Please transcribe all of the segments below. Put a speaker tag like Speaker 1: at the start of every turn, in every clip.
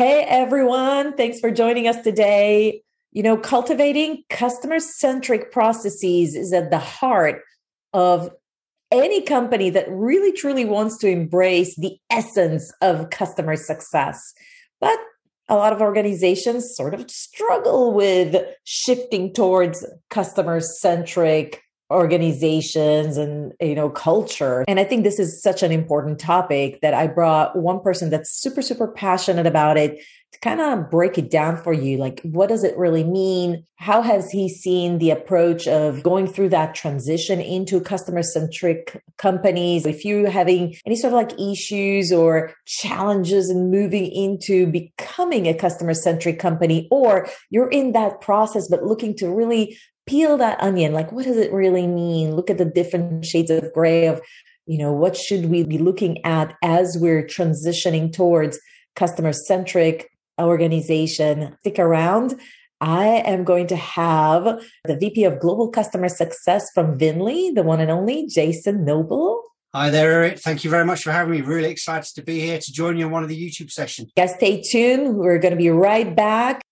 Speaker 1: Hey, everyone. Thanks for joining us today. You know, cultivating customer centric processes is at the heart of any company that really truly wants to embrace the essence of customer success. But a lot of organizations sort of struggle with shifting towards customer centric organizations and you know culture. And i think this is such an important topic that i brought one person that's super super passionate about it to kind of break it down for you. Like what does it really mean? How has he seen the approach of going through that transition into customer centric companies? If you're having any sort of like issues or challenges in moving into becoming a customer centric company or you're in that process but looking to really peel that onion like what does it really mean look at the different shades of gray of you know what should we be looking at as we're transitioning towards customer centric organization stick around I am going to have the VP of Global Customer Success from Vinli, the one and only Jason Noble.
Speaker 2: Hi there, Eric. Thank you very much for having me. Really excited to be here to join you on one of the YouTube sessions.
Speaker 1: Guys, stay tuned. We're going to be right back.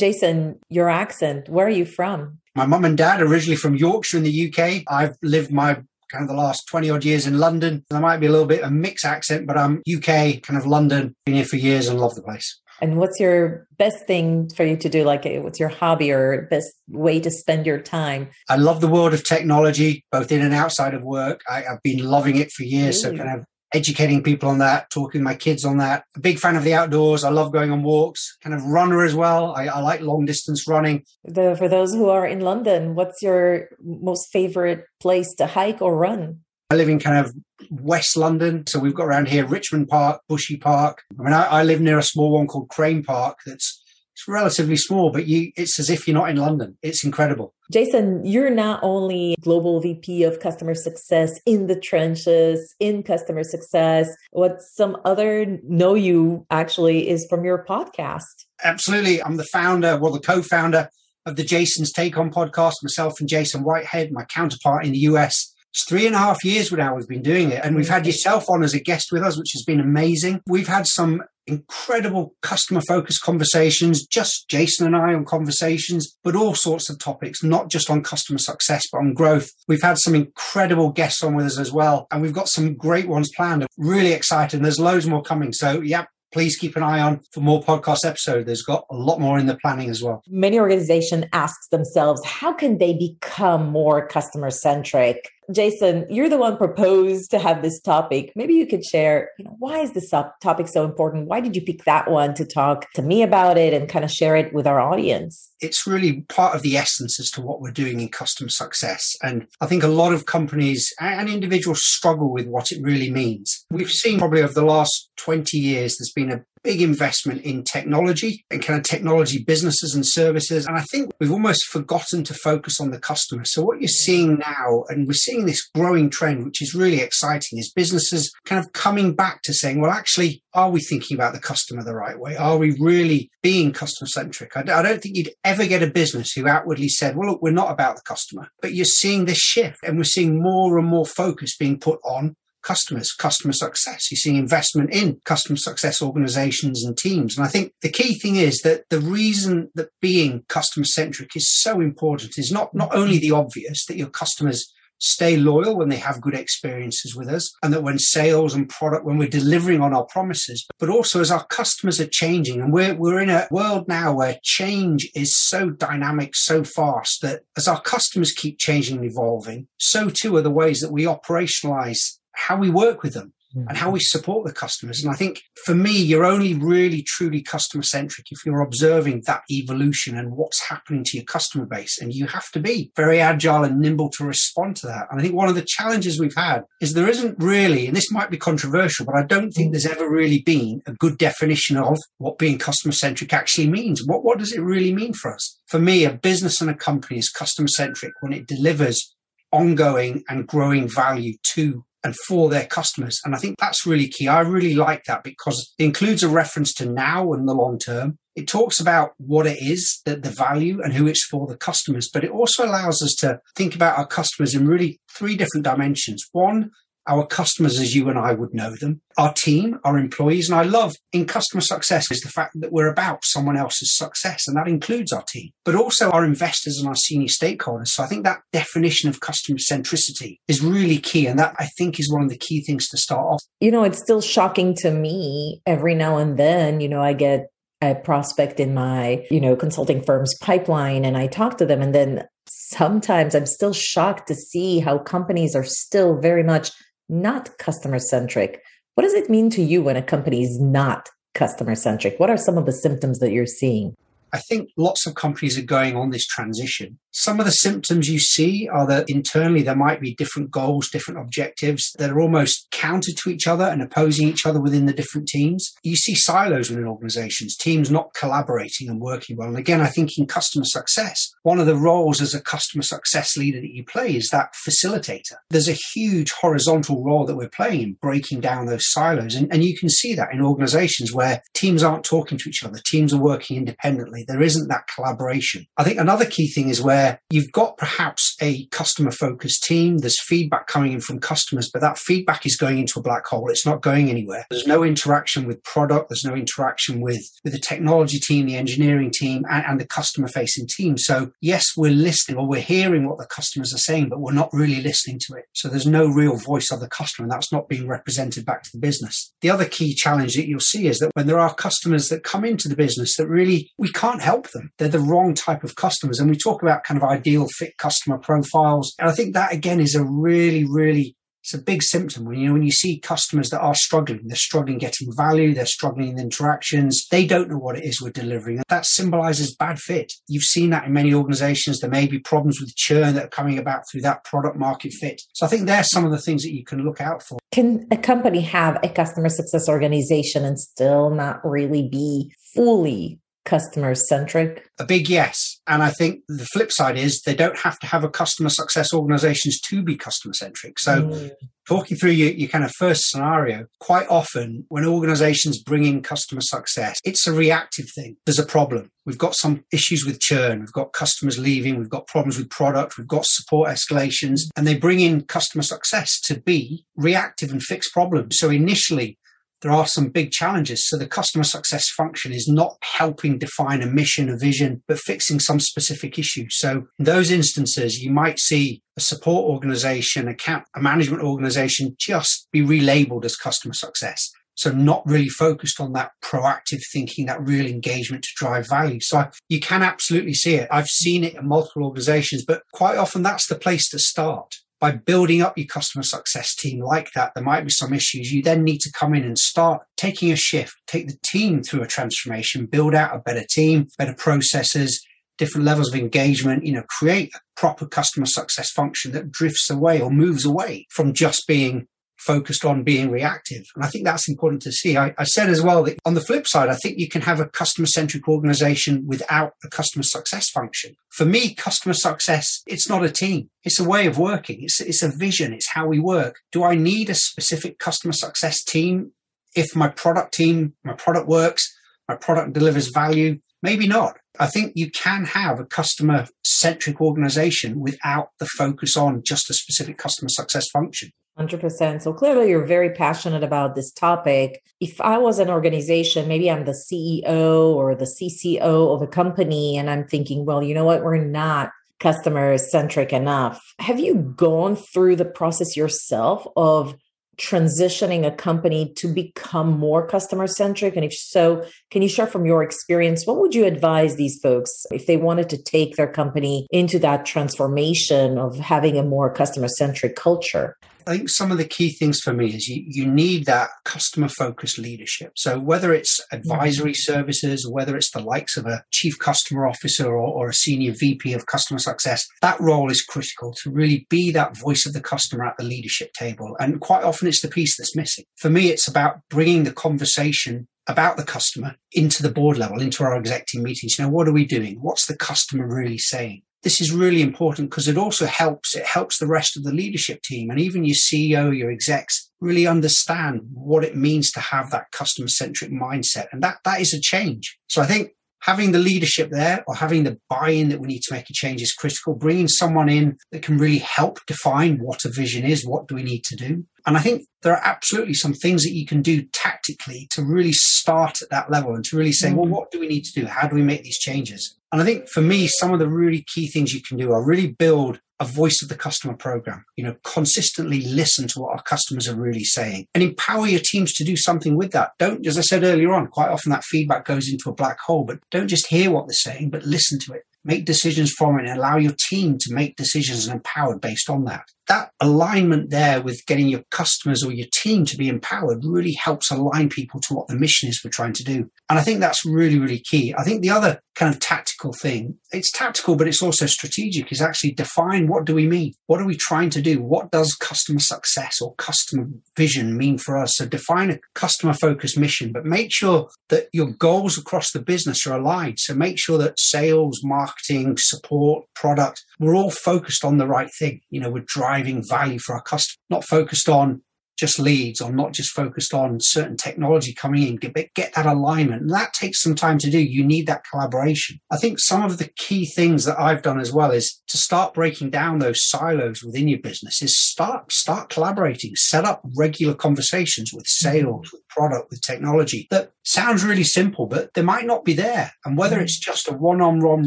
Speaker 1: Jason, your accent, where are you from?
Speaker 2: My mum and dad originally from Yorkshire in the UK. I've lived my kind of the last 20 odd years in London. There might be a little bit of mixed accent, but I'm UK, kind of London, been here for years and love the place.
Speaker 1: And what's your best thing for you to do? Like, eh, what's your hobby or best way to spend your time?
Speaker 2: I love the world of technology, both in and outside of work. I, have been loving it for years. Ooh. So, kind of educating people on that, talking to my kids on that. A big fan of the outdoors. I love going on walks, kind of runner as well. I, I like long distance running.
Speaker 1: The, for those who are in London, what's your most favorite place to hike or run?
Speaker 2: I live in kind of West London. So we've got around here Richmond Park, Bushy Park. I mean, I, I live near a small one called Crane Park that's it's relatively small, but you it's as if you're not in London. It's incredible.
Speaker 1: Jason, you're not only global VP of customer success in the trenches, in customer success. What some other know you actually is from your podcast.
Speaker 2: Absolutely. I'm the founder, well, the co-founder of the Jason's Take On podcast, myself and Jason Whitehead, my counterpart in the US. It's three and a half years now we've been doing it. And we've had yourself on as a guest with us, which has been amazing. We've had some incredible customer focused conversations, just Jason and I on conversations, but all sorts of topics, not just on customer success, but on growth. We've had some incredible guests on with us as well. And we've got some great ones planned. Really excited. There's loads more coming. So, yeah, please keep an eye on for more podcast episodes. There's got a lot more in the planning as well.
Speaker 1: Many organizations ask themselves, how can they become more customer centric? Jason, you're the one proposed to have this topic. Maybe you could share, you know, why is this topic so important? Why did you pick that one to talk to me about it and kind of share it with our audience?
Speaker 2: It's really part of the essence as to what we're doing in customer success. And I think a lot of companies and individuals struggle with what it really means. We've seen probably over the last 20 years, there's been a big investment in technology and kind of technology businesses and services. And I think we've almost forgotten to focus on the customer. So what you're seeing now, and we're seeing this growing trend, which is really exciting, is businesses kind of coming back to saying, well, actually, are we thinking about the customer the right way? Are we really being customer centric? I don't think you'd ever get a business who outwardly said, well, look, we're not about the customer, but you're seeing this shift and we're seeing more and more focus being put on customers, customer success. You're seeing investment in customer success organizations and teams. And I think the key thing is that the reason that being customer centric is so important is not, not only the obvious that your customers stay loyal when they have good experiences with us and that when sales and product when we're delivering on our promises but also as our customers are changing and we're we're in a world now where change is so dynamic so fast that as our customers keep changing and evolving so too are the ways that we operationalize how we work with them mm. and how we support the customers. And I think for me, you're only really truly customer centric if you're observing that evolution and what's happening to your customer base. And you have to be very agile and nimble to respond to that. And I think one of the challenges we've had is there isn't really, and this might be controversial, but I don't think mm. there's ever really been a good definition of what being customer centric actually means. What, what does it really mean for us? For me, a business and a company is customer centric when it delivers ongoing and growing value to and for their customers. And I think that's really key. I really like that because it includes a reference to now and the long term. It talks about what it is, that the value and who it's for the customers, but it also allows us to think about our customers in really three different dimensions. One, our customers as you and I would know them, our team, our employees. And I love in customer success is the fact that we're about someone else's success, and that includes our team, but also our investors and our senior stakeholders. So I think that definition of customer centricity is really key. And that I think is one of the key things to start off.
Speaker 1: You know, it's still shocking to me every now and then, you know, I get a prospect in my, you know, consulting firm's pipeline and I talk to them and then sometimes I'm still shocked to see how companies are still very much not customer centric. What does it mean to you when a company is not customer centric? What are some of the symptoms that you're seeing?
Speaker 2: I think lots of companies are going on this transition. Some of the symptoms you see are that internally there might be different goals, different objectives that are almost counter to each other and opposing each other within the different teams. You see silos within organizations, teams not collaborating and working well. And again, I think in customer success, one of the roles as a customer success leader that you play is that facilitator. There's a huge horizontal role that we're playing in breaking down those silos. And, and you can see that in organizations where teams aren't talking to each other, teams are working independently. There isn't that collaboration. I think another key thing is where you've got perhaps a customer focused team. There's feedback coming in from customers, but that feedback is going into a black hole. It's not going anywhere. There's no interaction with product. There's no interaction with, with the technology team, the engineering team, and, and the customer facing team. So yes, we're listening or we're hearing what the customers are saying, but we're not really listening to it. So there's no real voice of the customer and that's not being represented back to the business. The other key challenge that you'll see is that when there are customers that come into the business that really we can't help them, they're the wrong type of customers. And we talk about kind of ideal fit customer profiles. And I think that again is a really, really it's a big symptom when you know when you see customers that are struggling. They're struggling getting value. They're struggling in interactions. They don't know what it is we're delivering. That symbolizes bad fit. You've seen that in many organizations. There may be problems with churn that are coming about through that product market fit. So i think there's some of the things that you can look out for.
Speaker 1: Can a company have a customer success organization and still not really be fully customer centric?
Speaker 2: A big yes. And I think the flip side is they don't have to have a customer success organizations to be customer centric. So mm. talking through your, your kind of first scenario, quite often when organizations bring in customer success, it's a reactive thing. There's a problem. We've got some issues with churn. We've got customers leaving. We've got problems with product. We've got support escalations and they bring in customer success to be reactive and fix problems. So initially there are some big challenges. So the customer success function is not helping define a mission, a vision, but fixing some specific issue. So in those instances, you might see a support organization, a, a management organization just be relabeled as customer success. So not really focused on that proactive thinking, that real engagement to drive value. So you can absolutely see it. I've seen it in multiple organizations, but quite often that's the place to start by building up your customer success team like that, there might be some issues. You then need to come in and start taking a shift, take the team through a transformation, build out a better team, better processes, different levels of engagement, you know, create a proper customer success function that drifts away or moves away from just being focused on being reactive. And I think that's important to see. I, I, said as well that on the flip side, I think you can have a customer centric organization without a customer success function. For me, customer success, it's not a team. It's a way of working. It's, it's a vision. It's how we work. Do I need a specific customer success team? If my product team, my product works, my product delivers value, maybe not. I think you can have a customer centric organization without the focus on just a specific customer success function.
Speaker 1: 100%. So clearly, you're very passionate about this topic. If I was an organization, maybe I'm the CEO or the CCO of a company, and I'm thinking, well, you know what? We're not customer centric enough. Have you gone through the process yourself of transitioning a company to become more customer centric? And if so, can you share from your experience, what would you advise these folks if they wanted to take their company into that transformation of having a more customer centric culture?
Speaker 2: I think some of the key things for me is you, you need that customer focused leadership. So whether it's advisory mm-hmm. services, whether it's the likes of a chief customer officer or, or a senior VP of customer success, that role is critical to really be that voice of the customer at the leadership table. And quite often it's the piece that's missing. For me, it's about bringing the conversation about the customer into the board level, into our executive meetings. You know, what are we doing? What's the customer really saying? This is really important because it also helps, it helps the rest of the leadership team and even your CEO, your execs really understand what it means to have that customer centric mindset. And that, that is a change. So I think having the leadership there or having the buy-in that we need to make a change is critical. Bringing someone in that can really help define what a vision is, what do we need to do. And I think there are absolutely some things that you can do tactically to really start at that level and to really say, mm-hmm. well, what do we need to do? How do we make these changes? And I think for me, some of the really key things you can do are really build a voice of the customer program. You know, consistently listen to what our customers are really saying and empower your teams to do something with that. Don't, as I said earlier on, quite often that feedback goes into a black hole, but don't just hear what they're saying, but listen to it. Make decisions from it and allow your team to make decisions and empowered based on that that alignment there with getting your customers or your team to be empowered really helps align people to what the mission is we're trying to do. And I think that's really, really key. I think the other kind of tactical thing, it's tactical, but it's also strategic, is actually define what do we mean? What are we trying to do? What does customer success or customer vision mean for us? So define a customer focused mission, but make sure that your goals across the business are aligned. So make sure that sales, marketing, support, product, we're all focused on the right thing. You know, we're driving value for our customers, not focused on just leads or not just focused on certain technology coming in, get, get that alignment. And that takes some time to do. You need that collaboration. I think some of the key things that I've done as well is to start breaking down those silos within your business is start, start collaborating, set up regular conversations with mm-hmm. sales, with product, with technology that sounds really simple, but they might not be there. And whether mm. it's just a one on one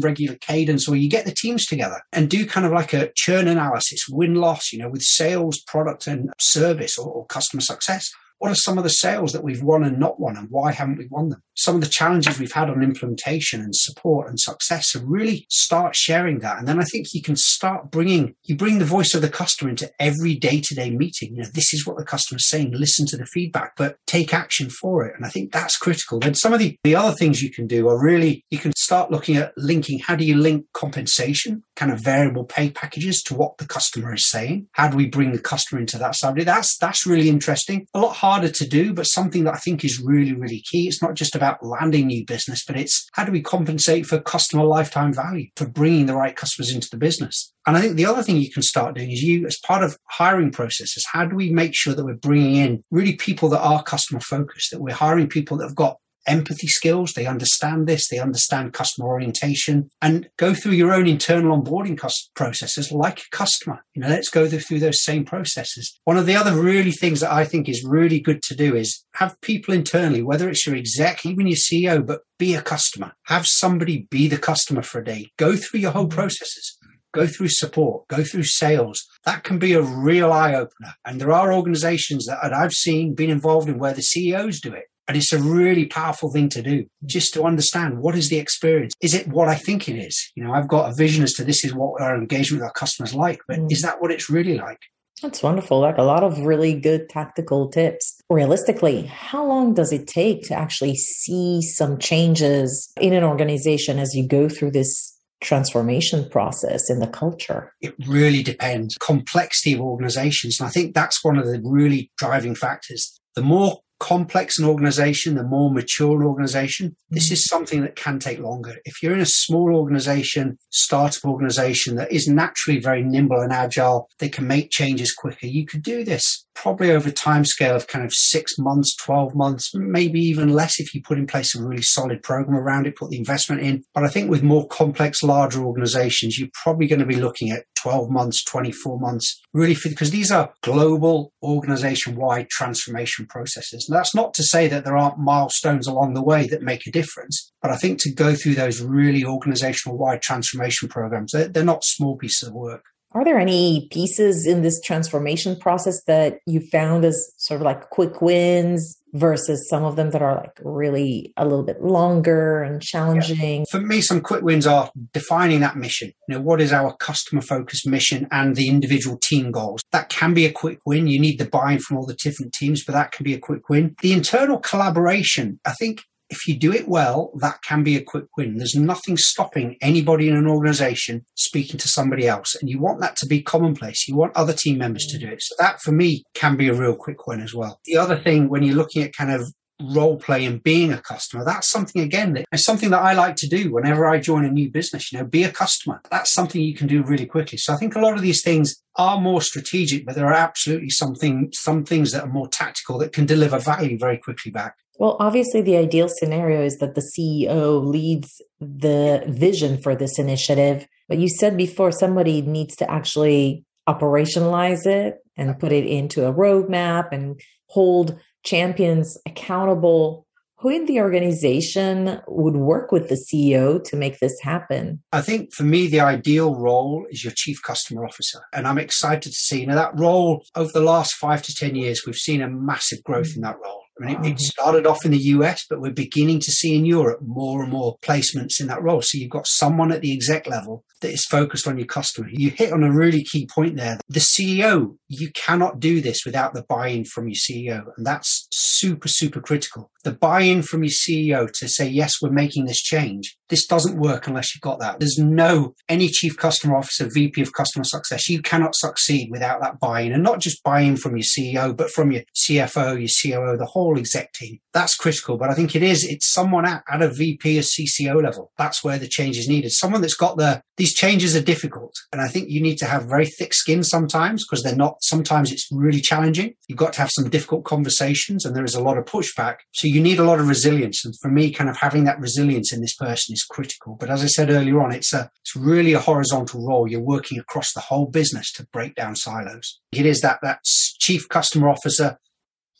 Speaker 2: regular cadence or you get the teams together and do kind of like a churn analysis, win loss, you know, with sales, product and service or, or customer success. What are some of the sales that we've won and not won, and why haven't we won them? Some of the challenges we've had on implementation and support and success. So really start sharing that, and then I think you can start bringing you bring the voice of the customer into every day to day meeting. You know, this is what the customer's saying. Listen to the feedback, but take action for it, and I think that's critical. Then some of the the other things you can do are really you can start looking at linking. How do you link compensation, kind of variable pay packages, to what the customer is saying? How do we bring the customer into that subject? That's that's really interesting. A lot harder to do, but something that I think is really, really key. It's not just about landing new business, but it's how do we compensate for customer lifetime value for bringing the right customers into the business? And I think the other thing you can start doing is you, as part of hiring processes, how do we make sure that we're bringing in really people that are customer focused, that we're hiring people that have got empathy skills. They understand this. They understand customer orientation and go through your own internal onboarding processes like a customer. You know, let's go through those same processes. One of the other really things that I think is really good to do is have people internally, whether it's your exec, even your CEO, but be a customer. Have somebody be the customer for a day. Go through your whole mm-hmm. processes go through support, go through sales. That can be a real eye opener. And there are organizations that I've seen been involved in where the CEOs do it. And it's a really powerful thing to do just to understand what is the experience. Is it what I think it is? You know, I've got a vision as to this is what our engagement with our customers like, but mm. is that what it's really like?
Speaker 1: That's wonderful. Like a lot of really good tactical tips. Realistically, how long does it take to actually see some changes in an organization as you go through this transformation process in the culture?
Speaker 2: It really depends. Complexity of organizations. And I think that's one of the really driving factors. The more complex an organization, the more mature an organization, this mm. is something that can take longer. If you're in a small organization, startup organization that is naturally very nimble and agile, they can make changes quicker. You could do this probably over a time scale of kind of six months, 12 months, maybe even less if you put in place a really solid program around it, put the investment in. But I think with more complex, larger organizations, you're probably going to be looking at 12 months, 24 months, really, because these are global organization wide transformation processes. And that's not to say that there aren't milestones along the way that make a difference. But I think to go through those really organizational wide transformation programs, they're, they're not small pieces of work.
Speaker 1: Are there any pieces in this transformation process that you found as sort of like quick wins versus some of them that are like really a little bit longer and challenging? Yeah.
Speaker 2: For me, some quick wins are defining that mission. You know, what is our customer focused mission and the individual team goals? That can be a quick win. You need the buy-in from all the different teams, but that can be a quick win. The internal collaboration, I think if you do it well, that can be a quick win. There's nothing stopping anybody in an organization speaking to somebody else. And you want that to be commonplace. You want other team members to mm. do it. So that for me can be a real quick win as well. The other thing when you're looking at kind of role play and being a customer. That's something again that is something that I like to do whenever I join a new business, you know, be a customer. That's something you can do really quickly. So I think a lot of these things are more strategic, but there are absolutely something some things that are more tactical that can deliver value very quickly back.
Speaker 1: Well, obviously, the ideal scenario is that the CEO leads the vision for this initiative. But you said before somebody needs to actually operationalize it and put it into a roadmap and hold champions accountable who in the organization would work with the CEO to make this happen?
Speaker 2: I think for me, the ideal role is your chief customer officer. And I'm excited to see now that role over the last five to 10 years, we've seen a massive growth mm. in that role. I mean, it, oh, it, started off in the US, but we're beginning to see in Europe more and more placements in that role. So you've got someone at the exec level that is focused on your customer. You hit on a really key point there. The CEO, you cannot do this without the buy in from your CEO. And that's super, super critical. The buy in from your CEO to say, yes, we're making this change. This doesn't work unless you've got that. There's no, any chief customer officer, VP of customer success, you cannot succeed without that buy in. And not just buy in from your CEO, but from your CFO, your COO, the whole exec team. That's critical. But I think it is, it's someone at, at a VP or CCO level. That's where the change is needed. Someone that's got the, these changes are difficult. And I think you need to have very thick skin sometimes because they're not, sometimes it's really challenging. You've got to have some difficult conversations and there is a lot of pushback. So you need a lot of resilience. And for me, kind of having that resilience in this person is critical. But as I said earlier on, it's a, it's really a horizontal role. You're working across the whole business to break down silos. It is that, that chief customer officer,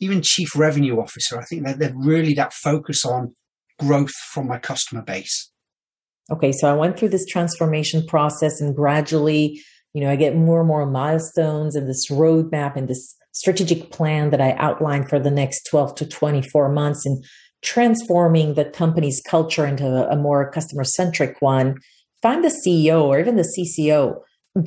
Speaker 2: even chief revenue officer. I think that they're really that focus on growth from my customer base.
Speaker 1: Okay, so I went through this transformation process and gradually, you know, I get more and more milestones and this roadmap and this strategic plan that I outlined for the next 12 to 24 months and transforming the company's culture into a more customer centric one. If I'm the CEO or even the CCO,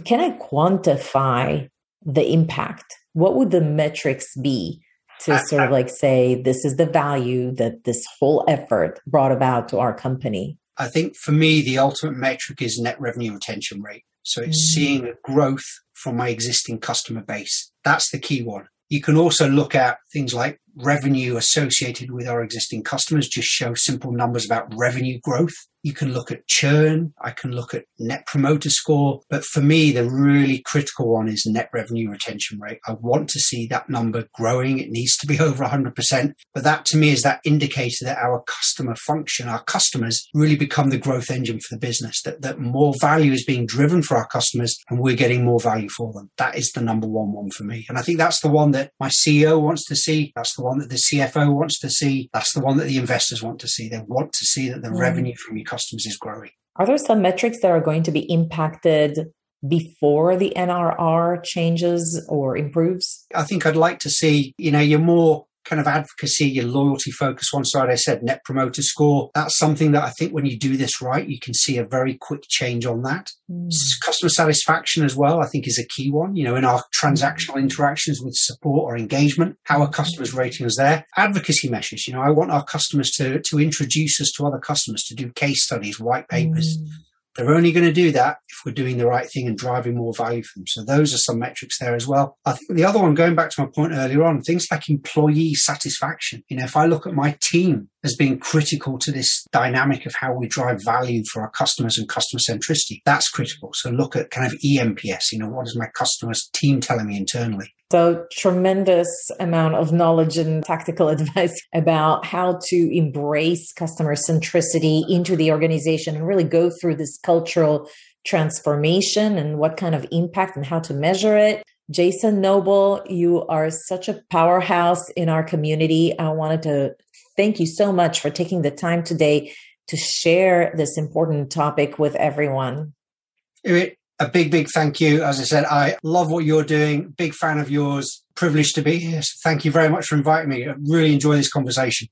Speaker 1: can I quantify the impact? What would the metrics be to sort of like say, this is the value that this whole effort brought about to our company?
Speaker 2: I think for me, the ultimate metric is net revenue retention rate. So it's mm. seeing a growth from my existing customer base. That's the key one. You can also look at things like revenue associated with our existing customers, just show simple numbers about revenue growth. You can look at churn. I can look at net promoter score. But for me, the really critical one is net revenue retention rate. I want to see that number growing. It needs to be over 100%. But that to me is that indicator that our customer function, our customers really become the growth engine for the business, that, that more value is being driven for our customers and we're getting more value for them. That is the number one one for me. And I think that's the one that my CEO wants to see. That's the one that the CFO wants to see. That's the one that the investors want to see. They want to see that the mm. revenue from your customers is growing.
Speaker 1: Are there some metrics that are going to be impacted before the NRR changes or improves?
Speaker 2: I think I'd like to see, you know, you're more kind of advocacy, your loyalty focus. One side, I said net promoter score. That's something that I think when you do this right, you can see a very quick change on that. Mm. Customer satisfaction as well, I think is a key one. You know, in our transactional interactions with support or engagement, how are customers rating us there? Advocacy measures. You know, I want our customers to, to introduce us to other customers, to do case studies, white papers. Mm they're only going to do that if we're doing the right thing and driving more value for them. So those are some metrics there as well. I think the other one, going back to my point earlier on, things like employee satisfaction. You know, if I look at my team as being critical to this dynamic of how we drive value for our customers and customer centricity, that's critical. So look at kind of eNPS, You know, what is my customers team telling me internally?
Speaker 1: So tremendous amount of knowledge and tactical advice about how to embrace customer centricity into the organization and really go through this cultural transformation and what kind of impact and how to measure it. Jason Noble, you are such a powerhouse in our community. I wanted to thank you so much for taking the time today to share this important topic with everyone
Speaker 2: a big, big thank you. As I said, I love what you're doing. Big fan of yours. Privileged to be here. So thank you very much for inviting me. I really enjoy this conversation.